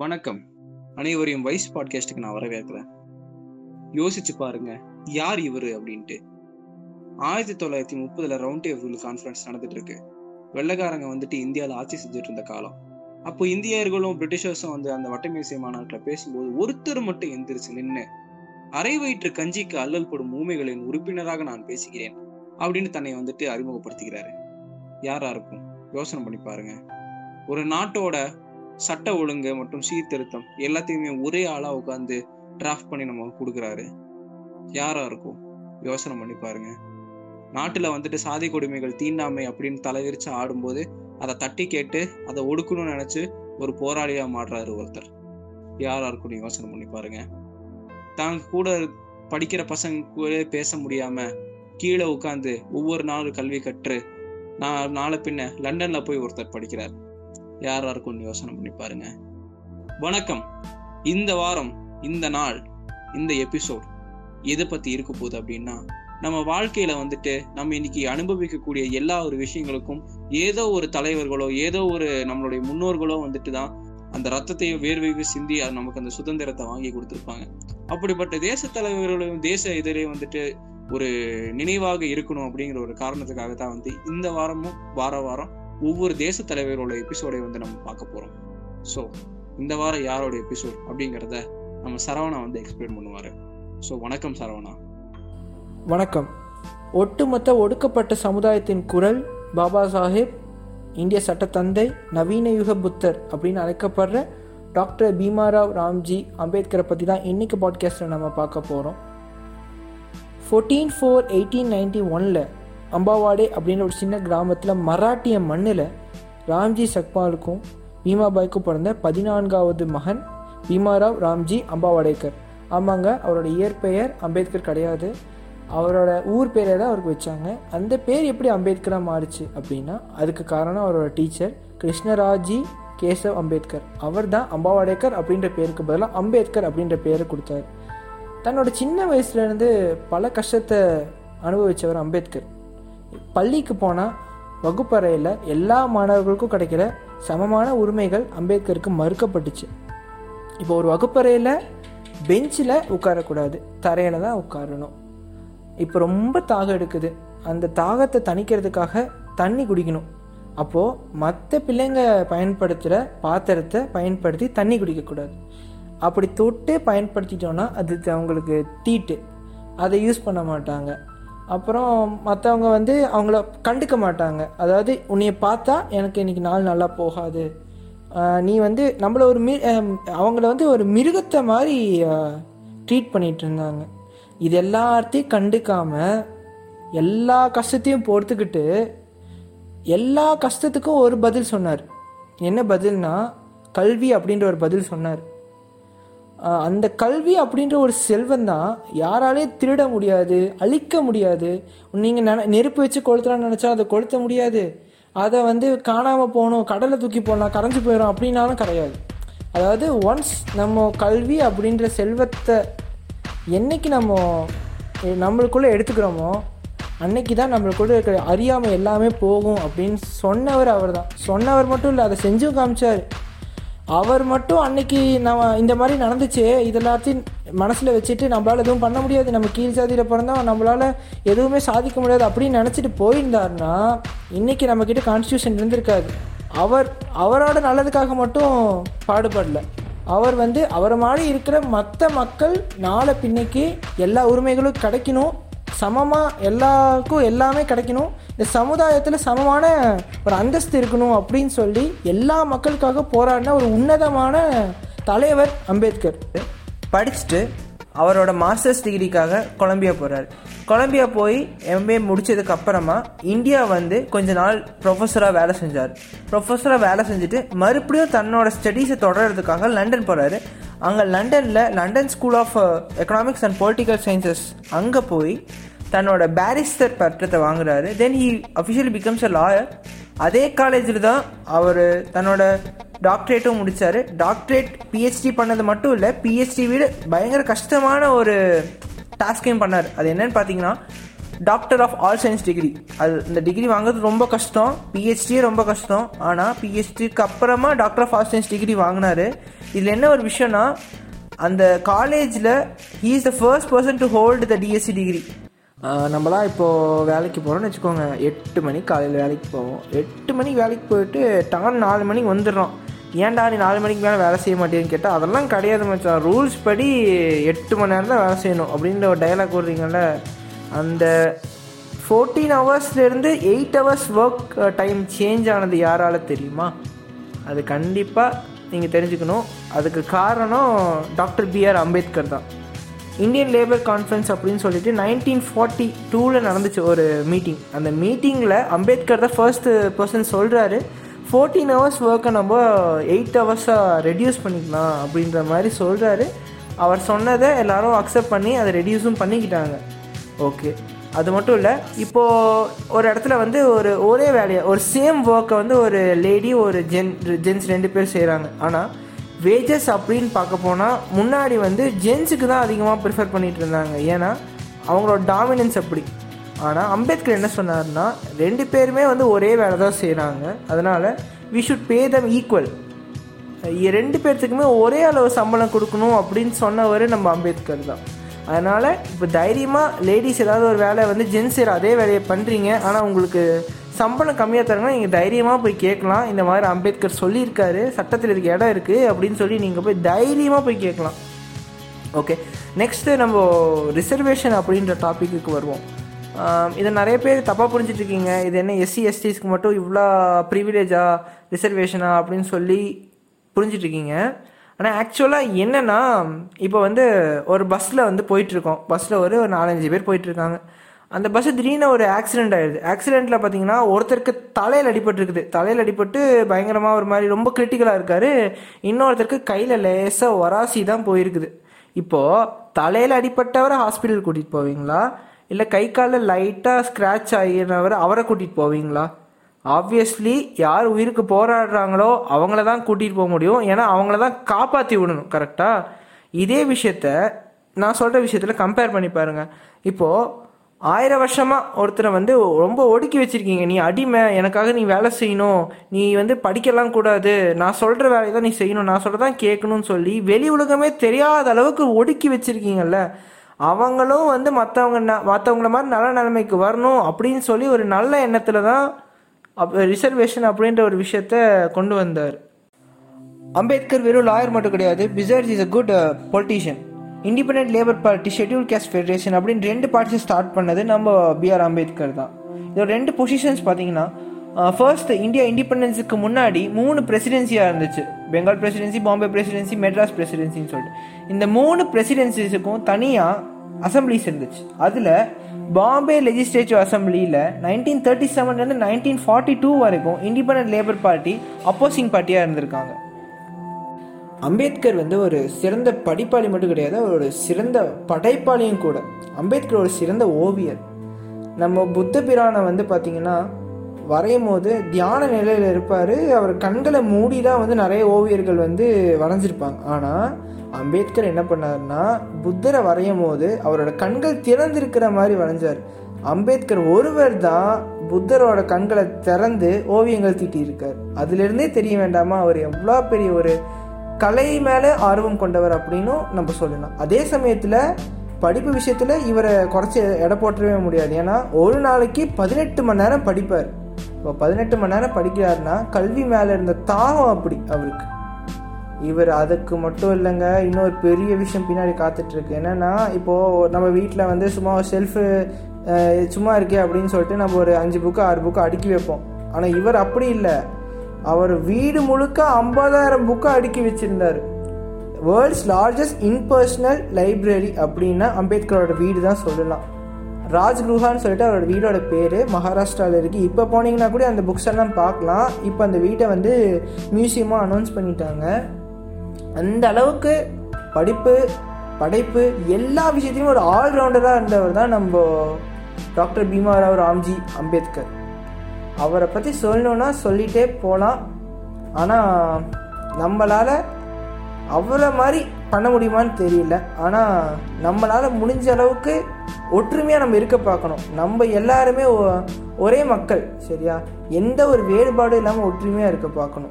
வணக்கம். அனைவரையும் வைஸ் பாட்காஸ்டுக்கு நான் வரவேற்கிறேன். யோசிச்சு பாருங்க யார் இவரு அப்படின்ட்டு. ஆயிரத்தி தொள்ளாயிரத்தி முப்பதுல ரவுண்ட் டேபிள் கான்ஃபரன்ஸ் நடந்துட்டு இருக்கு வெள்ளக்காரங்க வந்துட்டு இந்தியாவில் ஆட்சி செஞ்சுட்டு இருந்த காலம். அப்போ இந்தியர்களும் பிரிட்டிஷர்ஸும் வந்து அந்த வட்டமேசை மாநாட்டில் பேசும்போது ஒருத்தர் மட்டும் எந்திரிச்சு நின்று அரை வயிற்று கஞ்சிக்கு அல்லல் படும் ஊமைகளின் உறுப்பினராக நான் பேசுகிறேன் அப்படின்னு தன்னை வந்துட்டு அறிமுகப்படுத்துகிறாரு. யாரா இருக்கும் யோசனை பண்ணி பாருங்க. ஒரு நாட்டோட சட்ட ஒழுங்கு மற்றும் சீர்திருத்தம் எல்லாத்தையுமே ஒரே ஆளா உட்காந்து டிராஃப்ட் பண்ணி நம்ம கொடுக்குறாரு. யாரா இருக்கும்? யோசனை பண்ணி பாருங்க. நாட்டுல வந்துட்டு சாதி கொடுமைகள் தீண்டாமை அப்படின்னு தலைவிரிச்சு ஆடும்போது அதை தட்டி கேட்டு அதை ஒடுக்கணும்னு நினைச்சு ஒரு போராளியா மாறுறாரு ஒருத்தர். யாரா இருக்கும்னு யோசனை பண்ணி பாருங்க. தாங்க கூட படிக்கிற பசங்க கூட பேச முடியாம கீழே உட்காந்து ஒவ்வொரு நாளும் கல்வி கற்று நான் நாளை பின்ன லண்டன்ல போய் ஒருத்தர் படிக்கிறார். யாராக இருக்கும்னு யோசனை பண்ணி பாருங்க. வணக்கம். இந்த வாரம் இந்த நாள் இந்த எபிசோட் எதை பற்றி இருக்க போகுது அப்படின்னா நம்ம வாழ்க்கையில வந்துட்டு நம்ம இன்னைக்கு அனுபவிக்கக்கூடிய எல்லா ஒரு விஷயங்களுக்கும் ஏதோ ஒரு தலைவர்களோ ஏதோ ஒரு நம்மளுடைய முன்னோர்களோ வந்துட்டு தான் அந்த ரத்தத்தையும் வேர்வையும் சிந்தி அது நமக்கு அந்த சுதந்திரத்தை வாங்கி கொடுத்துருப்பாங்க. அப்படிப்பட்ட தேச தலைவர்களையும் தேச இதரையும் வந்துட்டு ஒரு நினைவாக இருக்கணும் அப்படிங்கிற ஒரு காரணத்துக்காக தான் வந்து இந்த வாரமும் வார வாரம் ஒவ்வொரு தேச தலைவரோட எபிசோடை வந்து நம்ம பார்க்க போறோம். ஸோ இந்த வாரம் யாரோட எபிசோட் அப்படிங்கிறத நம்ம சரவணா வந்து எக்ஸ்பிளைன் பண்ணுவார். ஸோ வணக்கம் சரவணா. வணக்கம். ஒட்டுமொத்த ஒடுக்கப்பட்ட சமுதாயத்தின் குரல் பாபா சாஹேப் இந்திய சட்டத்தந்தை நவீன யுக புத்தர் அப்படின்னு அழைக்கப்படுற டாக்டர் பீமாராவ் ராம்ஜி அம்பேத்கரை பற்றி தான் இன்னைக்கு பாட்காஸ்ட்டில் நம்ம பார்க்க போகிறோம் ஃபோர்டீன் ஃபோர் எயிட்டீன் நைன்டி ஒனில் அம்பாவாடே அப்படின்ற ஒரு சின்ன கிராமத்தில் மராட்டிய மண்ணில் ராம்ஜி சக்பாலுக்கும் பீமாபாய்க்கும் பிறந்த பதினான்காவது மகன் பீமாராவ் ராம்ஜி அம்பாவாடேக்கர் ஆமாங்க அவரோட இயற்பெயர் அம்பேத்கர் கிடையாது. அவரோட ஊர் பேரை தான் அவருக்கு வச்சாங்க. அந்த பேர் எப்படி அம்பேத்கராக மாறுச்சு அப்படின்னா அதுக்கு காரணம் அவரோட டீச்சர் கிருஷ்ணராஜி கேசவ் அம்பேத்கர். அவர் தான் அம்பாவாடேக்கர் அப்படின்ற பேருக்கு பதிலாக அம்பேத்கர் அப்படின்ற பேரை கொடுத்தார். தன்னோட சின்ன வயசுலேருந்து பல கஷ்டத்தை அனுபவித்தவர் அம்பேத்கர். பள்ளிக்கு போனால் வகுப்பறையில் எல்லா மாணவர்களுக்கும் கிடைக்கிற சமமான உரிமைகள் அம்பேத்கருக்கு மறுக்கப்பட்டுச்சு. இப்போ ஒரு வகுப்பறையில் பெஞ்சில் உட்காரக்கூடாது தரையில் தான் உட்காரணும். இப்போ ரொம்ப தாகம் எடுக்குது. அந்த தாகத்தை தணிக்கிறதுக்காக தண்ணி குடிக்கணும். அப்போது மற்ற பிள்ளைங்க பயன்படுத்துகிற பாத்திரத்தை பயன்படுத்தி தண்ணி குடிக்கக்கூடாது. அப்படி தொட்டு பயன்படுத்திட்டோன்னா அது அவங்களுக்கு தீட்டு. அதை யூஸ் பண்ண மாட்டாங்க. அப்புறம் மற்றவங்க வந்து அவங்கள கண்டுக்க மாட்டாங்க. அதாவது உன்னைய பார்த்தா எனக்கு இன்னைக்கு நாள் நல்லா போகாது. நீ வந்து நம்மளை ஒரு மி அவங்கள வந்து ஒரு மிருகத்தை மாதிரி ட்ரீட் பண்ணிகிட்டு இருந்தாங்க. இது எல்லாத்தையும் கண்டுக்காம எல்லா கஷ்டத்தையும் பொறுத்துக்கிட்டு எல்லா கஷ்டத்துக்கும் ஒரு பதில் சொன்னார். என்ன பதில்னா கல்வி அப்படின்ற ஒரு பதில் சொன்னார். அந்த கல்வி அப்படின்ற ஒரு செல்வம் தான் யாராலே திருட முடியாது அழிக்க முடியாது. நீங்கள் நெ நெருப்பு வச்சு கொளுத்தலாம்னு நினச்சா அதை கொளுத்த முடியாது. அதை வந்து காணாமல் போகணும் கடலை தூக்கி போடலாம் கரைஞ்சி போயிடும் அப்படின்னாலும் கிடையாது. அதாவது ஒன்ஸ் நம்ம கல்வி அப்படின்ற செல்வத்தை என்னைக்கு நம்ம நம்மளுக்குள்ளே எடுத்துக்கிறோமோ அன்னைக்கு தான் நம்மளுக்குள்ள இருக்கிற அறியாமல் எல்லாமே போகும் அப்படின்னு சொன்னவர் அவர் தான் சொன்னவர் மட்டும் இல்லை அதை செஞ்சும் காமிச்சார். அவர் மட்டும் அன்னைக்கு நம்ம இந்த மாதிரி நடந்துச்சு. இதெல்லாத்தையும் மனசில் வச்சுட்டு நம்மளால் எதுவும் பண்ண முடியாது. நம்ம கீழ் சாதியில் பிறந்தோம் நம்மளால் எதுவுமே சாதிக்க முடியாது அப்படின்னு நினச்சிட்டு போயிருந்தாருன்னா இன்றைக்கி நம்மக்கிட்ட கான்ஸ்டியூஷன் இருந்திருக்காது. அவர் அவரோட நல்லதுக்காக மட்டும் பாடுபடல. அவர் வந்து அவரை மாதிரி இருக்கிற மற்ற மக்கள் நாளை பின்னைக்கு எல்லா உரிமைகளும் கிடைக்கணும். சமமாக எல்லாருக்கும் எல்லாமே கிடைக்கணும். இந்த சமுதாயத்தில் சமமான ஒரு அந்தஸ்து இருக்கணும் அப்படின்னு சொல்லி எல்லா மக்களுக்காக போராடின ஒரு உன்னதமான தலைவர் அம்பேத்கர். படிச்சுட்டு அவரோட மாஸ்டர்ஸ் டிகிரிக்காக கொலம்பியா போகிறார் கொலம்பியா போய் எம்ஏ முடித்ததுக்கு அப்புறமா இந்தியா வந்து கொஞ்ச நாள் ப்ரொஃபஸராக வேலை செஞ்சார். ப்ரொஃபஸராக வேலை செஞ்சுட்டு மறுபடியும் தன்னோட ஸ்டடீஸை தொடர்றதுக்காக லண்டன் போகிறாரு அங்கே லண்டனில் London school of economics and political sciences அங்கே போய் தன்னோட பேரிஸ்டர் பட்டத்தை வாங்குறாரு. Then he officially becomes a lawyer அதே காலேஜில் தான் அவர் தன்னோட டாக்டரேட்டும் முடித்தார் டாக்டரேட் பிஹெச்டி பண்ணது மட்டும் இல்லை பிஹெச்டி விட பயங்கர கஷ்டமான ஒரு டாஸ்கையும் பண்ணார். அது என்னன்னு பார்த்தீங்கன்னா doctor of all science degree அது இந்த டிகிரி வாங்குறது ரொம்ப கஷ்டம். பிஹெச்டியே ரொம்ப கஷ்டம். ஆனால் பிஹெச்டிக்கு அப்புறமா doctor of all science degree வாங்கினாரு. இதில் என்ன ஒரு விஷயம்னா அந்த காலேஜில் he is the first person to hold the DSc degree நம்மளாம் இப்போது வேலைக்கு போகிறோம்னு வச்சுக்கோங்க. எட்டு மணிக்கு காலையில் வேலைக்கு போவோம். எட்டு மணிக்கு வேலைக்கு போயிட்டு டான் நாலு மணிக்கு வந்துடுறோம். ஏன்டா நீ நாலு மணிக்கு மேலே வேலை செய்ய மாட்டேன்னு கேட்டால் அதெல்லாம் கிடையாது மச்சான். ரூல்ஸ் படி எட்டு மணி நேரம் தான் வேலை செய்யணும் அப்படின்ற ஒரு டைலாக் விட்றீங்கல்ல அந்த fourteen ஹவர்ஸ்லேருந்து eight hours work time change ஆனது யாரால தெரியுமா? அது கண்டிப்பாக நீங்கள் தெரிஞ்சுக்கணும். அதுக்கு காரணம் டாக்டர் பிஆர் அம்பேத்கர் தான். இந்தியன் லேபர் கான்ஃபரன்ஸ் அப்படின்னு சொல்லிட்டு நைன்டீன் ஃபார்ட்டி டூவில் நடந்துச்சு ஒரு மீட்டிங் அந்த மீட்டிங்கில் அம்பேத்கர் தான் ஃபர்ஸ்ட் பர்சன் சொல்கிறாரு ஃபோர்டீன் ஹவர்ஸ் ஒர்க்கை நம்ம எயிட் ஹவர்ஸாக ரெடியூஸ் பண்ணிக்கலாம் அப்படின்ற மாதிரி சொல்கிறாரு அவர் சொன்னதை எல்லாரும் அக்செப்ட் பண்ணி அதை ரெடியூஸும் பண்ணிக்கிட்டாங்க. ஓகே அது மட்டும் இல்லை இப்போது ஒரு இடத்துல வந்து ஒரு ஒரே வேலையை ஒரு சேம் ஒர்க்கை வந்து ஒரு லேடி ஒரு ஜென் ஜென்ஸ் ரெண்டு பேர் செய்கிறாங்க ஆனால் வேஜஸ் அப்படின்னு பார்க்க போனால் முன்னாடி வந்து ஜென்ஸுக்கு தான் அதிகமாக ப்ரிஃபர் பண்ணிகிட்டு இருந்தாங்க. ஏன்னா அவங்களோட டாமினன்ஸ் அப்படி. ஆனால் அம்பேத்கர் என்ன சொன்னார்னா ரெண்டு பேருமே வந்து ஒரே வேலை தான் செய்கிறாங்க அதனால் we should pay them equal ரெண்டு பேர்த்துக்குமே ஒரே அளவு சம்பளம் கொடுக்கணும் அப்படின்னு சொன்னவர் நம்ம அம்பேத்கர் தான். அதனால் இப்போ தைரியமாக லேடிஸ் ஏதாவது ஒரு வேலை வந்து ஜென்ஸ் அதே வேலையை பண்ணுறீங்க ஆனால் உங்களுக்கு சம்பளம் கம்மியாக தரங்கன்னா நீங்கள் தைரியமாக போய் கேட்கலாம். இந்த மாதிரி அம்பேத்கர் சொல்லியிருக்காரு. சட்டத்தில் இருக்க இடம் இருக்குது அப்படின்னு சொல்லி நீங்கள் போய் தைரியமாக போய் கேட்கலாம். ஓகே நெக்ஸ்ட்டு நம்ம ரிசர்வேஷன் அப்படின்ற டாப்பிக்கு வருவோம். இதை நிறைய பேர் தப்பாக புரிஞ்சிட்ருக்கீங்க இது என்ன எஸ்சி எஸ்டிஸ்க்கு மட்டும் இவ்வளோ ப்ரிவிலேஜா ரிசர்வேஷனா அப்படின்னு சொல்லி புரிஞ்சிட்ருக்கீங்க ஆனால் ஆக்சுவலாக என்னென்னா இப்போ வந்து ஒரு பஸ்ஸில் வந்து போயிட்டுருக்கோம் பஸ்ஸில் ஒரு ஒரு நாலஞ்சு பேர் போயிட்டுருக்காங்க அந்த பஸ்ஸு திடீர்னு ஒரு ஆக்சிடென்ட் ஆயிடுது. ஆக்சிடெண்ட்டில் பார்த்தீங்கன்னா ஒருத்தருக்கு தலையில் அடிபட்டுருக்குது. தலையில் அடிபட்டு பயங்கரமாக ஒரு மாதிரி ரொம்ப கிரிட்டிக்கலாக இருக்காரு. இன்னொருத்தருக்கு கையில் லேசாக ஒராசி தான் போயிருக்குது. இப்போது தலையில் அடிப்பட்டவரை ஹாஸ்பிட்டல் கூட்டிகிட்டு போவீங்களா? இல்லை கை காலில் லைட்டாக ஸ்க்ராட்ச் ஆகினவரை அவரை கூட்டிகிட்டு போவீங்களா? ஆப்வியஸ்லி யார் உயிருக்கு போராடுறாங்களோ அவங்கள தான் கூட்டிகிட்டு போக முடியும். ஏன்னா அவங்கள தான் காப்பாற்றி விடணும் கரெக்டாக இதே விஷயத்த நான் சொல்கிற விஷயத்தில் கம்பேர் பண்ணி பாருங்கள் இப்போது ஆயிரம் வருஷமாக ஒருத்தரை வந்து ரொம்ப ஒடுக்கி வச்சுருக்கீங்க. நீ அடிமை எனக்காக நீ வேலை செய்யணும். நீ வந்து படிக்கலாம் கூடாது. நான் சொல்கிற வேலையை தான் நீ செய்யணும். நான் சொல்கிறதான் கேட்கணும்னு சொல்லி வெளி உலகமே தெரியாத அளவுக்கு ஒடுக்கி வச்சுருக்கீங்கல்ல. அவங்களும் வந்து மற்றவங்க மற்றவங்கள மாதிரி நல்ல நிலைமைக்கு வரணும் அப்படின்னு சொல்லி ஒரு நல்ல எண்ணத்தில் தான் ரிசர்வேஷன் அப்படின்ற ஒரு விஷயத்த கொண்டு வந்தார். அம்பேத்கர் வெறும் லாயர் மட்டும் கிடையாது. பிசர்ஸ் is a good politician independent labour party scheduled caste federation அப்படின்னு ரெண்டு பார்ட்டிஸை ஸ்டார்ட் பண்ணது நம்ம பிஆர் அம்பேத்கர் தான். இதோட ரெண்டு பொசிஷன்ஸ் பார்த்தீங்கன்னா ஃபர்ஸ்ட் இந்தியா இண்டிபெண்டன்ஸுக்கு முன்னாடி மூணு பிரசிடென்சியாக இருந்துச்சு. பெங்கால் பிரசிடென்சி பாம்பே பிரசிடென்சி மெட்ராஸ் பிரசிடென்சின்னு சொல்லிட்டு. இந்த மூணு பிரசிடென்சிஸுக்கும் தனியாக அசம்பிளிஸ் இருந்துச்சு அதில் பாம்பே லெஜிஸ்லேட்டிவ் அசம்பிளியில் நைன்டீன் தேர்ட்டி செவன்லேருந்து நைன்டீன் ஃபார்ட்டி டூ வரைக்கும் இண்டிபெண்ட் லேபர் பார்ட்டி அப்போசிங் பார்ட்டியாக இருந்திருக்காங்க. அம்பேத்கர் வந்து ஒரு சிறந்த படிப்பாளி மட்டும் கிடையாது அவர் ஒரு சிறந்த படைப்பாளியும் கூட. அம்பேத்கர் ஒரு சிறந்த ஓவியர். நம்ம புத்த பிரானை வந்து பார்த்திங்கன்னா வரையும் போது தியான நிலையில் இருப்பார். அவர் கண்களை மூடி தான் வந்து நிறைய ஓவியர்கள் வந்து வரைஞ்சிருப்பாங்க. ஆனால் அம்பேத்கர் என்ன பண்ணார்னா புத்தரை வரையும் போது அவரோட கண்கள் திறந்திருக்கிற மாதிரி வரைஞ்சார். அம்பேத்கர் ஒருவர் தான் புத்தரோட கண்களை திறந்து ஓவியங்கள் தீட்டியிருக்கார். அதுலேருந்தே தெரிய வேண்டாமா? அவர் எவ்வளோ பெரிய ஒரு கலை மேலே ஆர்வம் கொண்டவர் அப்படின்னும் நம்ம சொல்லலாம். அதே சமயத்தில் படிப்பு விஷயத்தில் இவரை குறைச்சி எடை போட்டவே முடியாது. ஏன்னா ஒரு நாளைக்கு பதினெட்டு மணி நேரம் படிப்பார். இப்போ பதினெட்டு மணி நேரம் படிக்கிறாருன்னா கல்வி மேலே இருந்த தாகம் அப்படி அவருக்கு. இவர் அதுக்கு மட்டும் இல்லைங்க இன்னொரு பெரிய விஷயம் பின்னாடி காத்துட்ருக்கு. என்னென்னா இப்போது நம்ம வீட்டில் வந்து சும்மா செல்ஃபு சும்மா இருக்கே அப்படின்னு சொல்லிட்டு நம்ம ஒரு அஞ்சு புக்கு ஆறு புக்கு அடுக்கி வைப்போம். ஆனால் இவர் அப்படி இல்லை. அவர் வீடு முழுக்க ஐம்பதாயிரம் புக்கை அடுக்கி வச்சிருந்தார். வேர்ல்ட்ஸ் லார்ஜஸ்ட் இன்பர்சனல் லைப்ரரி அப்படின்னா அம்பேத்கரோட வீடு தான் சொல்லலாம். ராஜ்குருஹான்னு சொல்லிட்டு அவரோட வீடோட பேர் மகாராஷ்டிராவில் இருக்குது இப்போ போனீங்கன்னா கூட அந்த புக்ஸ் எல்லாம் பார்க்கலாம். இப்போ அந்த வீட்டை வந்து மியூசியமாக அனௌன்ஸ் பண்ணிட்டாங்க. அந்த அளவுக்கு படிப்பு படைப்பு எல்லா விஷயத்தையும் ஒரு ஆல்ரவுண்டராக இருந்தவர் தான் நம்ம டாக்டர் பீமாராவ் ராம்ஜி அம்பேத்கர். அவரை பற்றி சொல்லணுன்னா சொல்லிகிட்டே போகலாம் ஆனால் நம்மளால் அவரை மாதிரி பண்ண முடியுமான்னு தெரியல. ஆனால் நம்மளால் முடிஞ்ச அளவுக்கு ஒற்றுமையாக நம்ம இருக்க பார்க்கணும். நம்ம எல்லாருமே ஒ- ஒரே மக்கள் சரியா? எந்த ஒரு வேறுபாடும் இல்லாமல் ஒற்றுமையாக இருக்க பார்க்கணும்.